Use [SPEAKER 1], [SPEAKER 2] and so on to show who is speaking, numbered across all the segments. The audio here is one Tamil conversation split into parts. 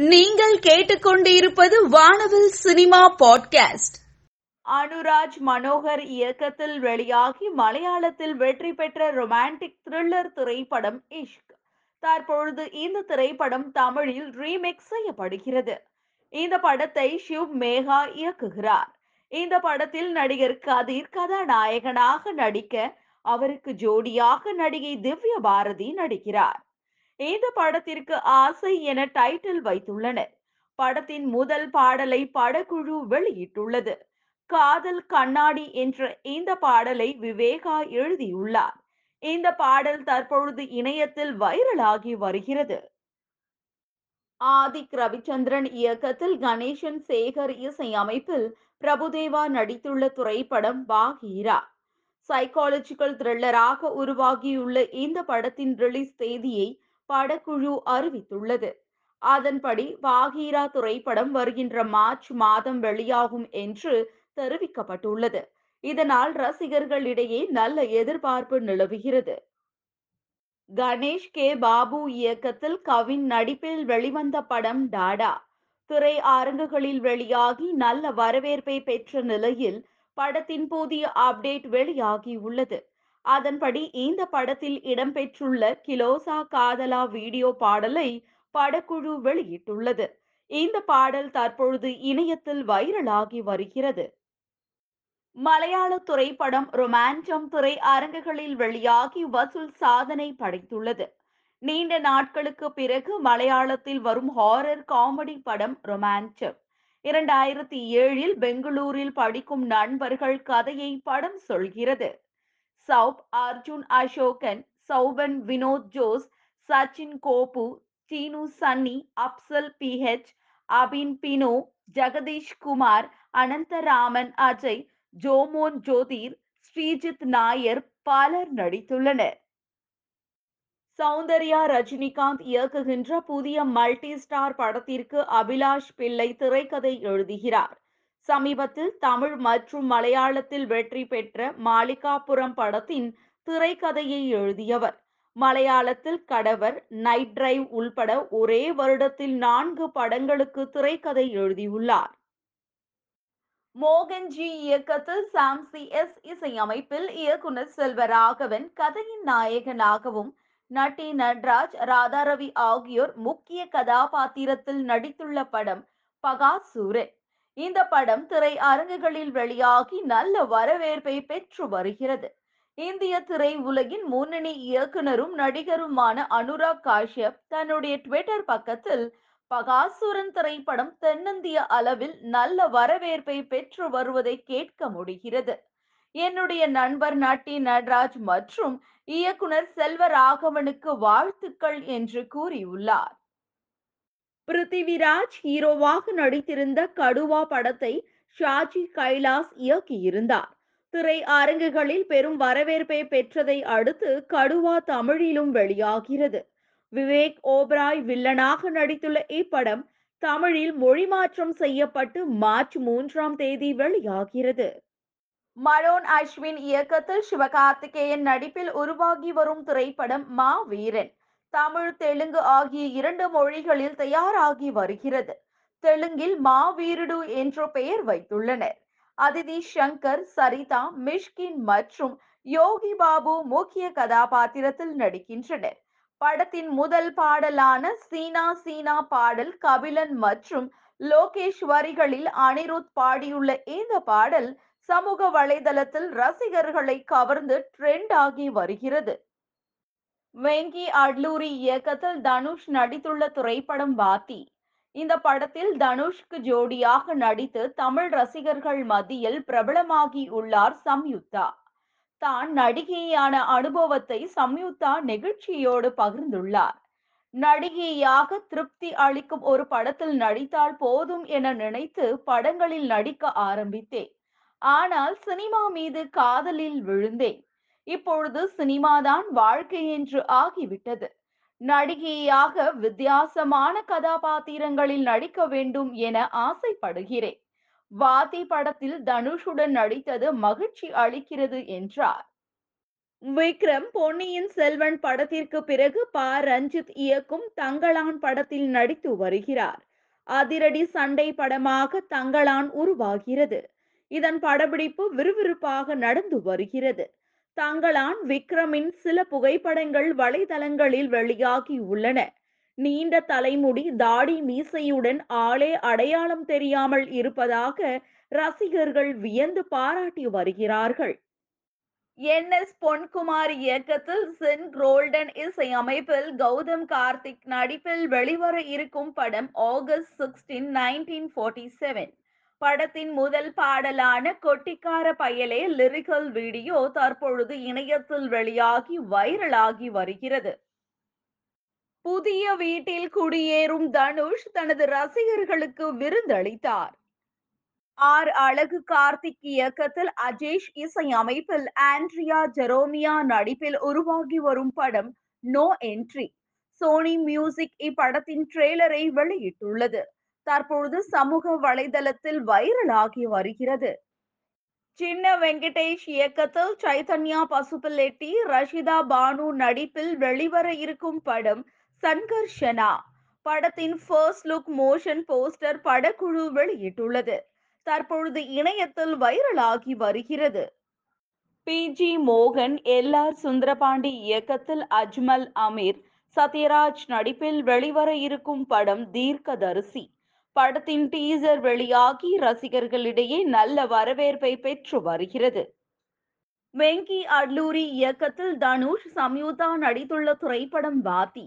[SPEAKER 1] நீங்கள் கேட்டுக்கொண்டிருப்பது வானவில் சினிமா பாட்காஸ்ட்.
[SPEAKER 2] அனுராஜ் மனோகர் இயக்கத்தில் வெளியாகி மலையாளத்தில் வெற்றி பெற்ற ரொமான்டிக் த்ரில்லர் திரைப்படம் இஷ்க். தற்பொழுது இந்த திரைப்படம் தமிழில் ரீமேக் செய்யப்படுகிறது. இந்த படத்தை ஷிவ் மேகா இயக்குகிறார். இந்த படத்தில் நடிகர் கதிர் கதாநாயகனாக நடிக்க அவருக்கு ஜோடியாக நடிகை திவ்ய பாரதி நடிக்கிறார். இந்த படத்திற்கு ஆசை என டைட்டில் வைத்துள்ளனர். படத்தின் முதல் பாடலை படக்குழு வெளியிட்டுள்ளது. காதல் கண்ணாடி என்ற இந்த பாடலை விவேகா எழுதியுள்ளார். இந்த பாடல் தற்பொழுது இணையத்தில் வைரலாகி வருகிறது. ஆதிக் ரவிச்சந்திரன் இயக்கத்தில் கணேசன் சேகர் இசை அமைப்பில் பிரபுதேவா நடித்துள்ள திரைப்படம் பாகீரா. சைக்காலஜிக்கல் த்ரில்லராக உருவாகியுள்ள இந்த படத்தின் ரிலீஸ் தேதியை படக்குழு அறிவித்துள்ளது. அதன்படி வாகீரா திரைப்படம் வருகின்ற மார்ச் மாதம் வெளியாகும் என்று தெரிவிக்கப்பட்டுள்ளது. இதனால் ரசிகர்களிடையே நல்ல எதிர்பார்ப்பு நிலவுகிறது. கணேஷ் கே. பாபு இயக்கத்தில் கவின் நடிப்பில் வெளிவந்த படம் டாடா. திரை அரங்குகளில் வெளியாகி நல்ல வரவேற்பை பெற்ற நிலையில் படத்தின் புதிய அப்டேட் வெளியாகி உள்ளது அதன்படி இந்த படத்தில் இடம்பெற்றுள்ள கிலோசா காதலா வீடியோ பாடலை படக்குழு வெளியிட்டுள்ளது. இந்த பாடல் தற்பொழுது இணையத்தில் வைரலாகி வருகிறது. மலையாள திரைப்படம் ரொமான்சம் துறை அரங்குகளில் வெளியாகி வசூல் சாதனை படைத்துள்ளது. நீண்ட நாட்களுக்கு பிறகு மலையாளத்தில் வரும் ஹாரர் காமெடி படம் ரொமான்சம் இரண்டாயிரத்தி ஏழில் பெங்களூரில் படிக்கும் நண்பர்கள் கதையை படம் சொல்கிறது. சௌப் அர்ஜுன் அசோகன் சௌபன் வினோத் ஜோஸ் சச்சின் கோபு சீனு சன்னி அப்சல் பிஹெச் அபின் பினோ ஜெகதீஷ் குமார் அனந்தராமன் அஜய் ஜோமோன் ஜோதிர் ஸ்ரீஜித் நாயர் பலர் நடித்துள்ளனர். சௌந்தர்யா ரஜினிகாந்த் இயக்குகின்ற புதிய மல்டி ஸ்டார் படத்திற்கு அபிலாஷ் பிள்ளை திரைக்கதை எழுதுகிறார். சமீபத்தில் தமிழ் மற்றும் மலையாளத்தில் வெற்றி பெற்ற மாளிகாபுரம் படத்தின் திரைக்கதையை எழுதியவர். மலையாளத்தில் கடவர் நைட் டிரைவ் உள்பட ஒரே வருடத்தில் நான்கு படங்களுக்கு திரைக்கதை எழுதியுள்ளார். மோகன்ஜி இயக்கத்தில் சாம்சி எஸ் இசையமைப்பில் இயக்குனர் செல்வராகவன் கதையின் நாயகனாகவும் நட்டி நட்ராஜ் ராதாரவி ஆகியோர் முக்கிய கதாபாத்திரத்தில் நடித்துள்ள படம் பகாசூரன். இந்த படம் திரை அரங்குகளில் வெளியாகி நல்ல வரவேற்பை பெற்று வருகிறது. இந்திய திரை உலகின் முன்னணி இயக்குனரும் நடிகருமான அனுராக் காஷ்யப் தன்னுடைய ட்விட்டர் பக்கத்தில் பகாசுரன் திரைப்படம் தென்னிந்திய அளவில் நல்ல வரவேற்பை பெற்று வருவதை கேட்க முடிகிறது. என்னுடைய நண்பர் நட்டி நடராஜ் மற்றும் இயக்குனர் செல்வராகவனுக்கு வாழ்த்துக்கள் என்று கூறியுள்ளார். பிருத்திவிராஜ் ஹீரோவாக நடித்திருந்த கடுவா படத்தை ஷாஜி கைலாஸ் இயக்கியிருந்தார். திரை அரங்குகளில் பெரும் வரவேற்பை பெற்றதை அடுத்து கடுவா தமிழிலும் வெளியாகிறது. விவேக் ஓபராய் வில்லனாக நடித்துள்ள இப்படம் தமிழில் மொழிமாற்றம் செய்யப்பட்டு மார்ச் மூன்றாம் தேதி வெளியாகிறது. மனோன் அஸ்வின் இயக்கத்தில் சிவகார்த்திகேயன் நடிப்பில் உருவாகி வரும் திரைப்படம் மா வீரன் தமிழ் தெலுங்கு ஆகிய இரண்டு மொழிகளில் தயாராகி வருகிறது. தெலுங்கில் மாவீருடு என்ற பெயர் வைத்துள்ளனர். அதிதி சங்கர் சரிதா மிஷ்கின் மற்றும் யோகி பாபு முக்கிய கதாபாத்திரத்தில் நடிக்கின்றனர். படத்தின் முதல் பாடலான சீனா சீனா பாடல் கபிலன் மற்றும் லோகேஷ் வரிகளில் அனிருத் பாடியுள்ள இந்த பாடல் சமூக வலைதளத்தில் ரசிகர்களை கவர்ந்து ட்ரெண்ட் ஆகி வருகிறது. வெங்கி அட்லூரி இயக்கத்தில் தனுஷ் நடித்துள்ள திரைப்படம் வாத்தி. இந்த படத்தில் தனுஷ்க்கு ஜோடியாக நடித்து தமிழ் ரசிகர்கள் மத்தியில் பிரபலமாகி உள்ளார் சம்யுக்தா. தான் நடிகையான அனுபவத்தை சம்யுக்தா நெகிழ்ச்சியோடு பகிர்ந்துள்ளார். நடிகையாக திருப்தி அளிக்கும் ஒரு படத்தில் நடித்தால் போதும் என நினைத்து படங்களில் நடிக்க ஆரம்பித்தேன். ஆனால் சினிமா மீது காதலில் விழுந்தேன். இப்பொழுது சினிமாதான் வாழ்க்கை என்று ஆகிவிட்டது. நடிகையாக வித்தியாசமான கதாபாத்திரங்களில் நடிக்க வேண்டும் என ஆசைப்படுகிறேன். வாதி படத்தில் தனுஷுடன் நடித்தது மகிழ்ச்சி அளிக்கிறது என்றார். விக்ரம் பொன்னியின் செல்வன் படத்திற்கு பிறகு ப. ரஞ்சித் இயக்கும் தங்களான் படத்தில் நடித்து வருகிறார். அதிரடி சண்டை படமாக தங்களான் உருவாகிறது. இதன் படப்பிடிப்பு விறுவிறுப்பாக நடந்து வருகிறது. தங்களான் விக்ரமின் சில புகைப்படங்கள் வலைதளங்களில் வெளியாகி உள்ளன. நீண்ட தலைமுடி தாடி மீசையுடன் ஆளே அடையாளம் தெரியாமல் இருப்பதாக ரசிகர்கள் வியந்து பாராட்டி வருகிறார்கள். என் எஸ் பொன்குமார் இயக்கத்தில் சென் கோல்டன் இசை அமைப்பில் கௌதம் கார்த்திக் நடிப்பில் வெளிவர இருக்கும் படம் August sixteen nineteen forty seven படத்தின் முதல் பாடலான கொட்டிக்கார பயலே லிரிக்கல் வீடியோ தற்பொழுது இணையத்தில் வெளியாகி வைரலாகி வருகிறது. புதிய வீட்டில் குடியேறும் தனுஷ் தனது ரசிகர்களுக்கு விருந்தளித்தார். ஆர். அழகு கார்த்திக் இயக்கத்தில் அஜேஷ் இசை அமைப்பில் ஆண்ட்ரியா ஜெரோமியா நடிப்பில் உருவாகி வரும் படம் நோ என்ட்ரி. சோனி மியூசிக் இப்படத்தின் ட்ரெய்லரை வெளியிட்டுள்ளது. தற்பொழுது சமூக வலைதளத்தில் வைரலாகி வருகிறது. சின்ன வெங்கடேஷ் இயக்கத்தில் சைதன்யா பசுபிள்ளெட்டி ரஷிதா பானு நடிப்பில் வெளிவர இருக்கும் படம் சன்கர்ஷனா படத்தின் ஃபர்ஸ்ட் லுக் மோஷன் போஸ்டர் படக்குழு வெளியிட்டுள்ளது. தற்பொழுது இணையத்தில் வைரலாகி வருகிறது. பி. ஜி. மோகன் எல். ஆர். சுந்தரபாண்டி இயக்கத்தில் அஜ்மல் அமீர் சத்யராஜ் நடிப்பில் வெளிவர இருக்கும் படம் தீர்க்கதரிசி. படத்தின் டீசர் வெளியாகி ரசிகர்களிடையே நல்ல வரவேற்பை பெற்று வருகிறது. வெங்கி அட்லூரி இயக்கத்தில் தனுஷ் சம்யுக்தா நடித்துள்ள திரைப்படம் வாதி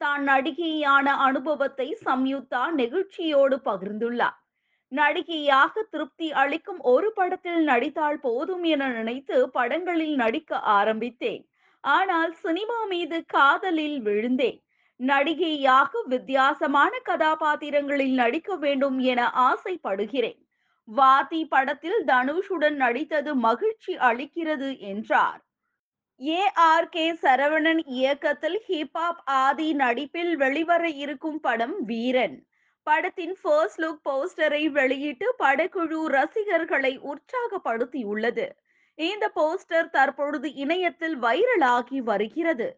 [SPEAKER 2] தான் நடிகையான அனுபவத்தை சம்யுக்தா நெகிழ்ச்சியோடு பகிர்ந்துள்ளார். நடிகையாக திருப்தி அளிக்கும் ஒரு படத்தில் நடித்தால் போதும் என நினைத்து படங்களில் நடிக்க ஆரம்பித்தேன். ஆனால் சினிமா மீது காதலில் விழுந்தேன். நடிகையாக வித்தியாசமான கதாபாத்திரங்களில் நடிக்க வேண்டும் என ஆசைப்படுகிறேன். வாதி படத்தில் தனுஷுடன் நடித்தது மகிழ்ச்சி அளிக்கிறது என்றார். ஏ. ஆர். கே. சரவணன் இயக்கத்தில் ஹிப்ஹாப் ஆதி நடிப்பில் வெளிவர இருக்கும் படம் வீரன். படத்தின் ஃபர்ஸ்ட் லுக் போஸ்டரை வெளியிட்டு படக்குழு ரசிகர்களை உற்சாகப்படுத்தியுள்ளது. இந்த போஸ்டர் தற்பொழுது இணையத்தில் வைரலாகி வருகிறது.